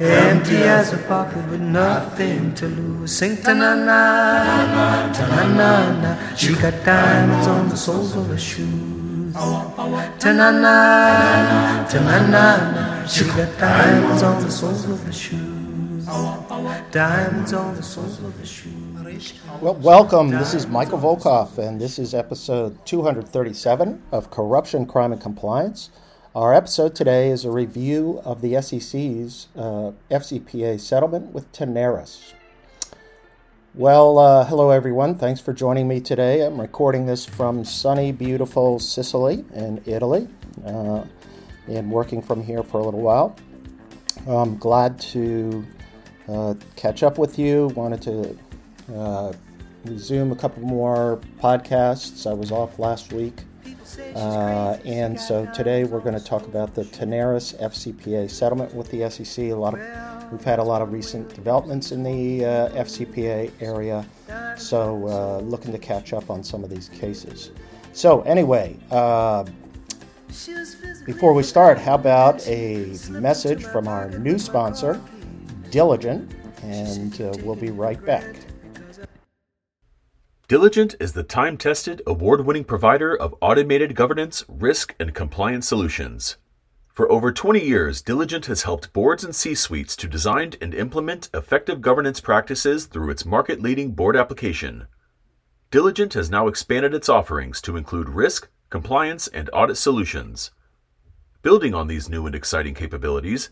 empty as a pocket with nothing to lose. Sing ta na na, ta na na na. She got diamonds on the soles of her shoes. Ta na na, ta na na na. She got diamonds on the soles of her shoes. Diamonds on the soles of her shoes. Well, welcome. This is Michael Volkov, and this is episode 237 of Corruption, Crime, and Compliance. Our episode today is a review of the SEC's uh, FCPA settlement with Tenaris. Well, uh, hello everyone. Thanks for joining me today. I'm recording this from sunny, beautiful Sicily in Italy, uh, and working from here for a little while. I'm glad to uh, catch up with you. Wanted to uh, resume a couple more podcasts. I was off last week. Uh, and so today we're going to talk about the Tenaris FCPA settlement with the SEC. A lot of we've had a lot of recent developments in the uh, FCPA area, so uh, looking to catch up on some of these cases. So anyway, uh, before we start, how about a message from our new sponsor, Diligent, and uh, we'll be right back. Diligent is the time tested, award winning provider of automated governance, risk, and compliance solutions. For over 20 years, Diligent has helped boards and C suites to design and implement effective governance practices through its market leading board application. Diligent has now expanded its offerings to include risk, compliance, and audit solutions. Building on these new and exciting capabilities,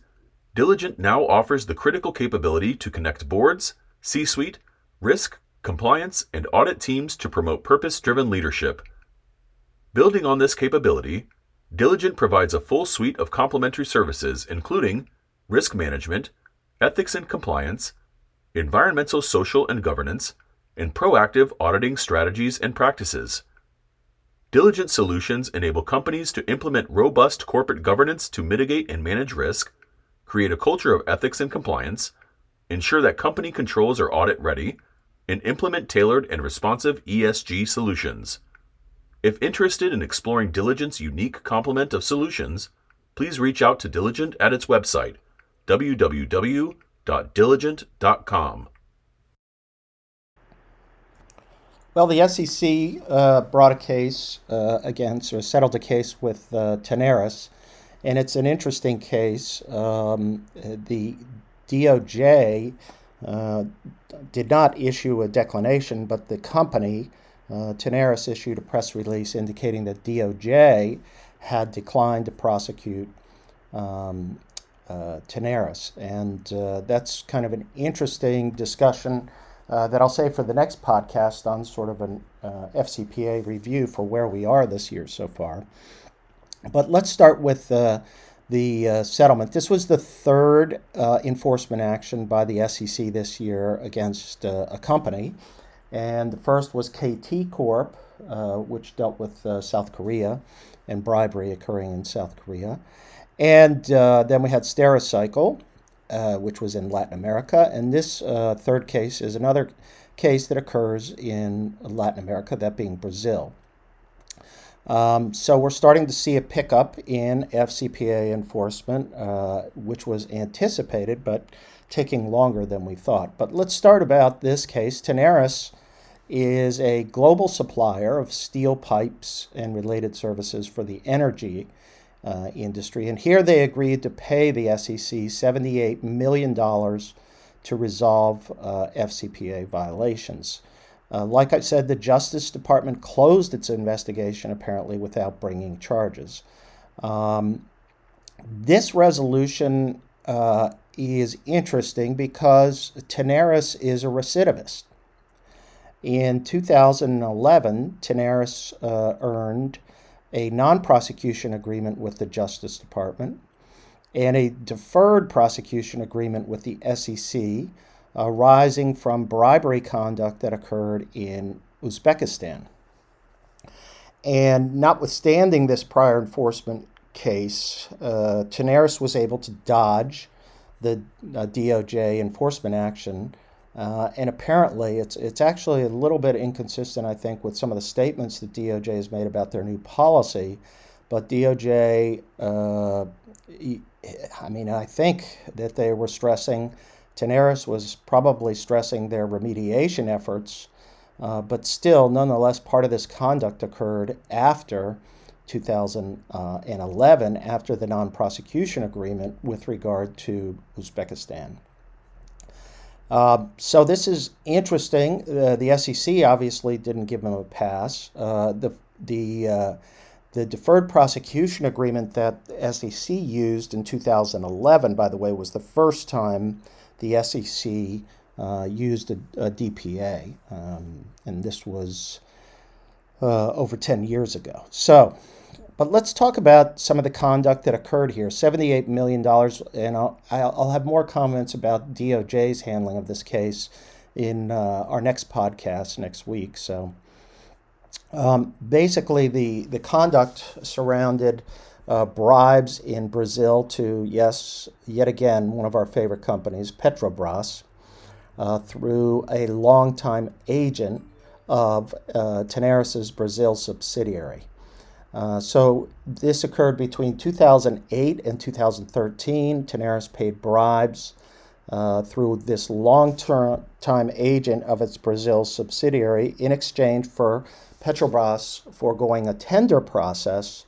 Diligent now offers the critical capability to connect boards, C suite, risk, compliance, and audit teams to promote purpose driven leadership. Building on this capability, Diligent provides a full suite of complementary services, including risk management, ethics and compliance, environmental, social, and governance, and proactive auditing strategies and practices. Diligent solutions enable companies to implement robust corporate governance to mitigate and manage risk, create a culture of ethics and compliance, ensure that company controls are audit ready, and implement tailored and responsive ESG solutions. If interested in exploring Diligent's unique complement of solutions, please reach out to Diligent at its website, www.diligent.com. Well, the SEC uh, brought a case uh, against, or settled a case with uh, Tenaris, and it's an interesting case. Um, the DOJ uh, did not issue a declination, but the company, uh, Tenaris, issued a press release indicating that DOJ had declined to prosecute um, uh, Tenaris. And uh, that's kind of an interesting discussion uh, that I'll save for the next podcast on sort of an uh, FCPA review for where we are this year so far. But let's start with the uh, settlement. This was the third uh, enforcement action by the SEC this year against uh, a company. And the first was KT Corp, uh, which dealt with uh, South Korea and bribery occurring in South Korea. And then we had Stericycle, which was in Latin America. And this third case is another case that occurs in Latin America, that being Brazil. Um, so we're starting to see a pickup in FCPA enforcement, uh, which was anticipated, but taking longer than we thought. But let's start about this case. Tenaris is a global supplier of steel pipes and related services for the energy uh, industry. And here they agreed to pay the SEC $78 million to resolve uh, FCPA violations. Uh, like I said, the Justice Department closed its investigation apparently without bringing charges. Um, this resolution uh, is interesting because Tenaris is a recidivist. In 2011, Tenaris uh, earned a non prosecution agreement with the Justice Department and a deferred prosecution agreement with the SEC arising from bribery conduct that occurred in Uzbekistan. And notwithstanding this prior enforcement case, uh, Tenaris was able to dodge the uh, DOJ enforcement action. Uh, and apparently, it's it's actually a little bit inconsistent, I think, with some of the statements that DOJ has made about their new policy. But DOJ, uh, I mean, I think that they were stressing, Tenaris was probably stressing their remediation efforts, uh, but still, nonetheless, part of this conduct occurred after 2011 after the non prosecution agreement with regard to Uzbekistan. Uh, so this is interesting. Uh, the SEC obviously didn't give them a pass. Uh, the the uh, the deferred prosecution agreement that the SEC used in 2011, by the way, was the first time the SEC uh, used a, a DPA, um, and this was uh, over 10 years ago. So but let's talk about some of the conduct that occurred here. $78 million, and I'll, I'll have more comments about DOJ's handling of this case in uh, our next podcast next week. So um, basically, the, the conduct surrounded uh, bribes in Brazil to, yes, yet again, one of our favorite companies, Petrobras, uh, through a longtime agent of uh, Brazil subsidiary. Uh, so this occurred between 2008 and 2013. Tenaris paid bribes uh, through this long-term time agent of its Brazil subsidiary in exchange for Petrobras foregoing a tender process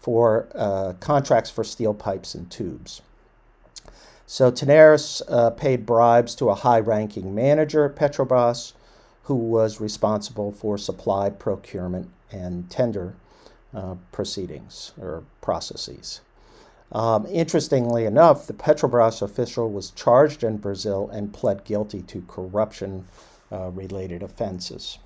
for uh, contracts for steel pipes and tubes. So Tenaris uh, paid bribes to a high-ranking manager at Petrobras who was responsible for supply procurement and tender uh, proceedings or processes. Um, interestingly enough, the Petrobras official was charged in Brazil and pled guilty to corruption uh, related offenses.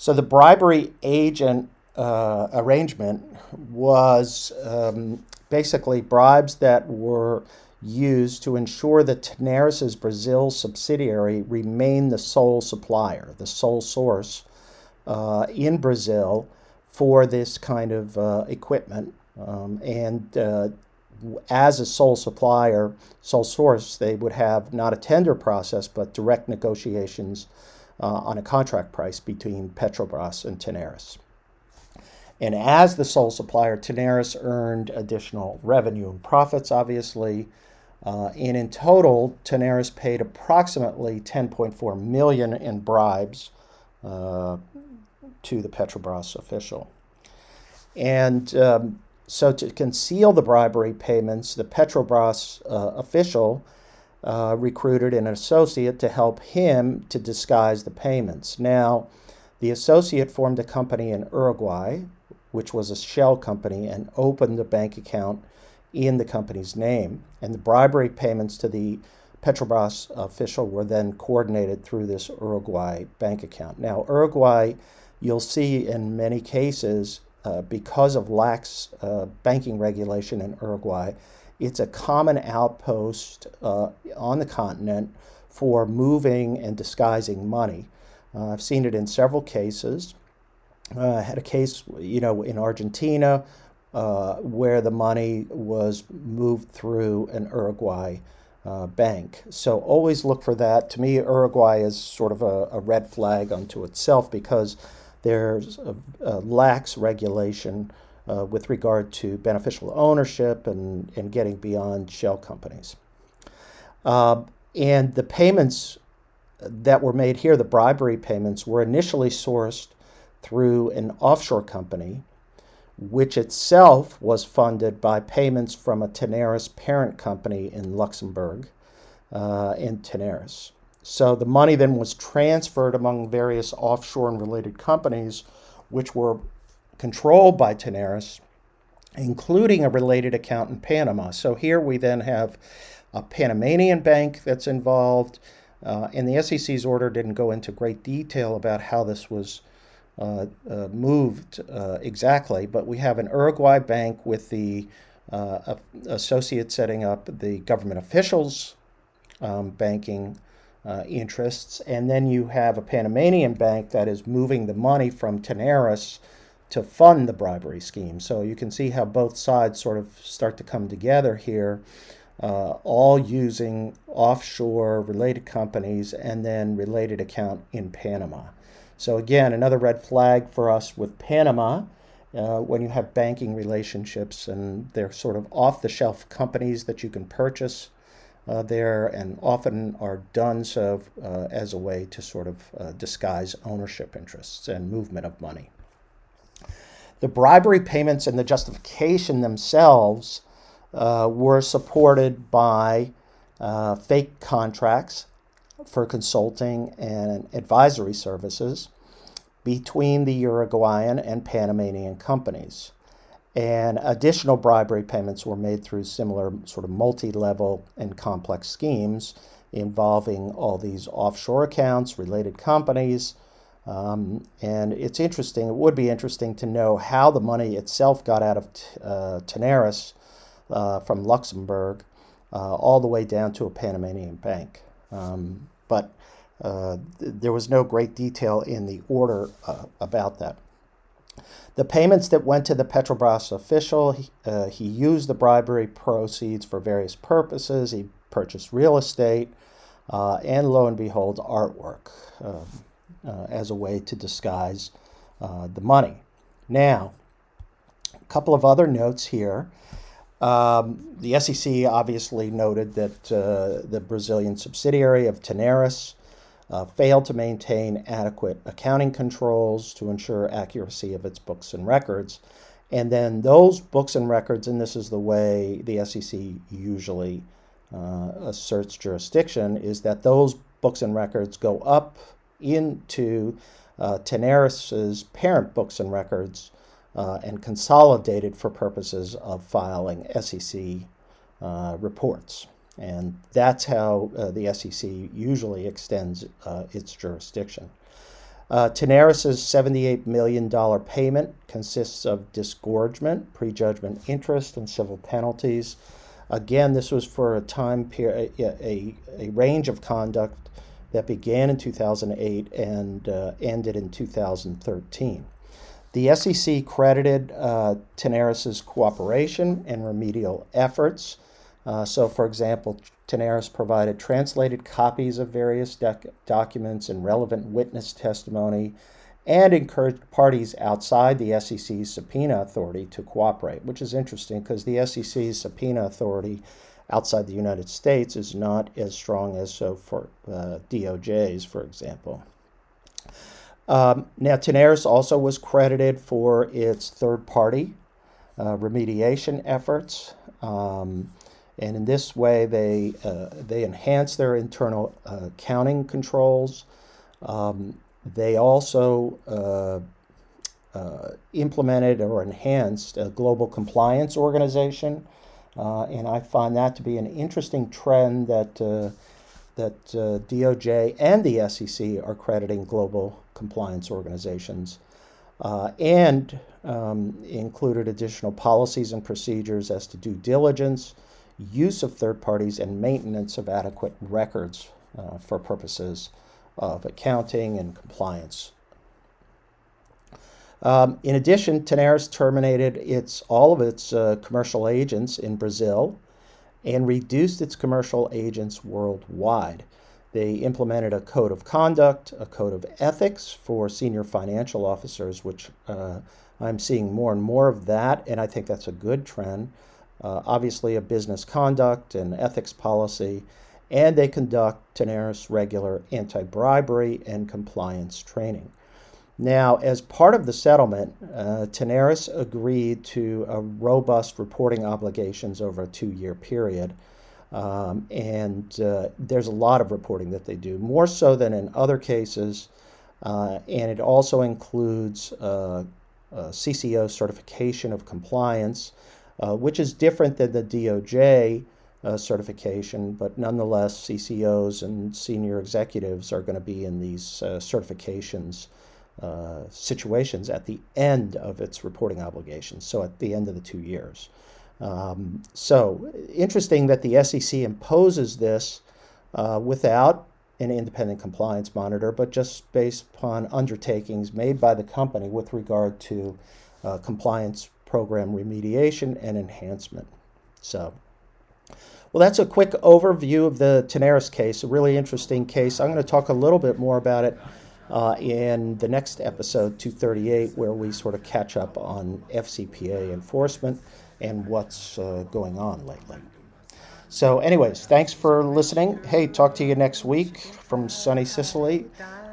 So the bribery agent uh, arrangement was um, basically bribes that were used to ensure that Tenaris's Brazil subsidiary remained the sole supplier, the sole source uh, in Brazil for this kind of uh, equipment. Um, and uh, as a sole supplier, sole source, they would have not a tender process, but direct negotiations on a contract price between Petrobras and Tenaris. And as the sole supplier, Tenaris earned additional revenue and profits, obviously. Uh, and in total, Tenaris paid approximately 10.4 million in bribes uh, to the Petrobras official. And um, so, to conceal the bribery payments, the Petrobras uh, official uh, recruited an associate to help him to disguise the payments. Now, the associate formed a company in Uruguay, which was a shell company, and opened a bank account in the company's name. And the bribery payments to the Petrobras official were then coordinated through this Uruguay bank account. Now, Uruguay you'll see in many cases, uh, because of lax uh, banking regulation in Uruguay, it's a common outpost uh, on the continent for moving and disguising money. Uh, I've seen it in several cases. Uh, I had a case, you know, in Argentina uh, where the money was moved through an Uruguay uh, bank. So always look for that. To me, Uruguay is sort of a, a red flag unto itself because there's a, a lax regulation uh, with regard to beneficial ownership and, and getting beyond shell companies. Uh, and the payments that were made here, the bribery payments, were initially sourced through an offshore company, which itself was funded by payments from a Tenaris parent company in Luxembourg uh, in Tenaris. So the money then was transferred among various offshore and related companies, which were controlled by Tenaris, including a related account in Panama. So here we then have a Panamanian bank that's involved. Uh, and the SEC's order didn't go into great detail about how this was uh, uh, moved uh, exactly, but we have an Uruguay bank with the uh, associate setting up the government officials um, banking uh, interests. And then you have a Panamanian bank that is moving the money from Tenaris to fund the bribery scheme. So you can see how both sides sort of start to come together here, uh, all using offshore related companies and then related account in Panama. So again, another red flag for us with Panama. Uh, when you have banking relationships and they're sort of off the shelf companies that you can purchase uh, there and often are done so uh, as a way to sort of uh, disguise ownership interests and movement of money. The bribery payments and the justification themselves uh, were supported by uh, fake contracts for consulting and advisory services between the Uruguayan and Panamanian companies. And additional bribery payments were made through similar sort of multi level and complex schemes involving all these offshore accounts, related companies. Um, and it's interesting, it would be interesting to know how the money itself got out of uh, Tenaris uh, from Luxembourg uh, all the way down to a Panamanian bank. Um, but uh, th- there was no great detail in the order uh, about that. The payments that went to the Petrobras official, he, uh, he used the bribery proceeds for various purposes. He purchased real estate and, lo and behold, artwork um, uh, as a way to disguise uh, the money. Now, a couple of other notes here. Um, the SEC obviously noted that uh, the Brazilian subsidiary of Tenaris uh, failed to maintain adequate accounting controls to ensure accuracy of its books and records. And then those books and records, and this is the way the SEC usually uh, asserts jurisdiction, is that those books and records go up into uh, Tenaris's parent books and records uh, and consolidated for purposes of filing SEC uh, reports. And that's how uh, the SEC usually extends uh, its jurisdiction. Uh, Tenaris's $78 million payment consists of disgorgement, prejudgment interest, and civil penalties. Again, this was for a time period, a, a, a range of conduct that began in 2008 and uh, ended in 2013. The SEC credited uh, Tenaris's cooperation and remedial efforts uh, so, for example, Tenaris provided translated copies of various doc- documents and relevant witness testimony and encouraged parties outside the SEC's subpoena authority to cooperate, which is interesting because the SEC's subpoena authority outside the United States is not as strong as so for uh, DOJ's, for example. Um, now, Tenaris also was credited for its third party uh, remediation efforts. Um, and in this way, they, uh, they enhance their internal uh, accounting controls. Um, they also uh, uh, implemented or enhanced a global compliance organization. Uh, and I find that to be an interesting trend that, that DOJ and the SEC are crediting global compliance organizations. Uh, and um, included additional policies and procedures as to due diligence, use of third parties, and maintenance of adequate records uh, for purposes of accounting and compliance. Um, in addition, Tenaris terminated its, all of its uh, commercial agents in Brazil and reduced its commercial agents worldwide. They implemented a code of conduct, a code of ethics for senior financial officers, which uh, I'm seeing more and more of that, and I think that's a good trend uh, obviously a business conduct and ethics policy, and they conduct Tenaris regular anti bribery and compliance training. Now, as part of the settlement, uh, Tenaris agreed to robust reporting obligations over a two year period. Um, and uh, there's a lot of reporting that they do, more so than in other cases. Uh, and it also includes uh, CCO certification of compliance, uh, which is different than the DOJ uh, certification, but nonetheless, CCOs and senior executives are going to be in these uh, certifications uh, situations at the end of its reporting obligations, so at the end of the two years. Um, so, interesting that the SEC imposes this uh, without an independent compliance monitor, but just based upon undertakings made by the company with regard to uh, compliance program remediation and enhancement. So, well, that's a quick overview of the Tenaris case, a really interesting case. I'm going to talk a little bit more about it uh, in the next episode, 238, where we sort of catch up on FCPA enforcement and what's uh, going on lately. So, anyways, thanks for listening. Hey, talk to you next week from sunny Sicily.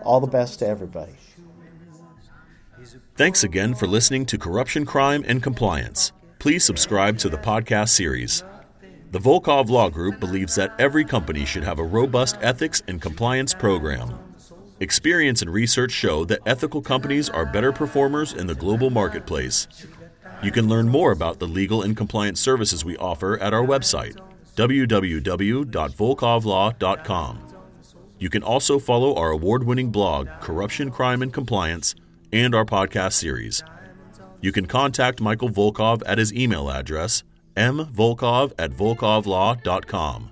All the best to everybody. Thanks again for listening to Corruption, Crime, and Compliance. Please subscribe to the podcast series. The Volkov Law Group believes that every company should have a robust ethics and compliance program. Experience and research show that ethical companies are better performers in the global marketplace. You can learn more about the legal and compliance services we offer at our website, www.volkovlaw.com. You can also follow our award winning blog, Corruption, Crime, and Compliance, and our podcast series. You can contact Michael Volkov at his email address, mvolkov at volkovlaw.com.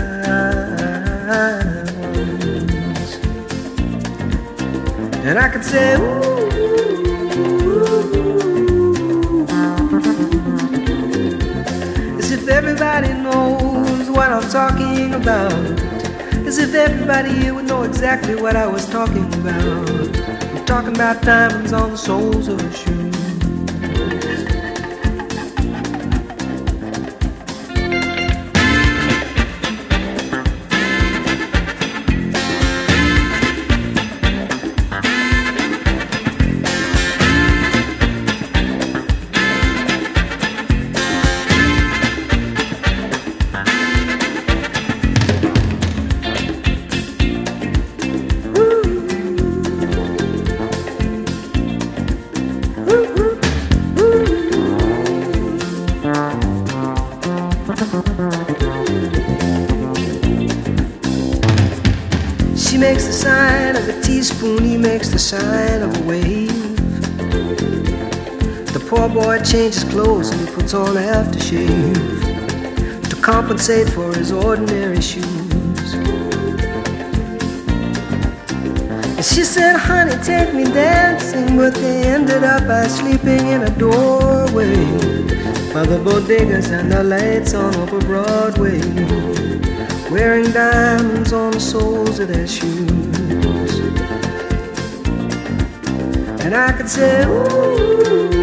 And I could say, ooh, as if everybody knows what I'm talking about. As if everybody here would know exactly what I was talking about. I'm talking about diamonds on the soles of her shoes. Sign of a wave. The poor boy changes clothes and he puts on aftershave to compensate for his ordinary shoes. And she said, honey, take me dancing, but they ended up by sleeping in a doorway by the bodegas and the lights on over Broadway wearing diamonds on the soles of their shoes. And I could say, ooh. ooh.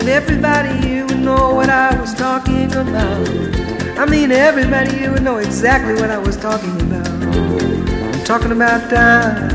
And everybody here would know what I was talking about. I mean, everybody here would know exactly what I was talking about. I'm talking about diamonds.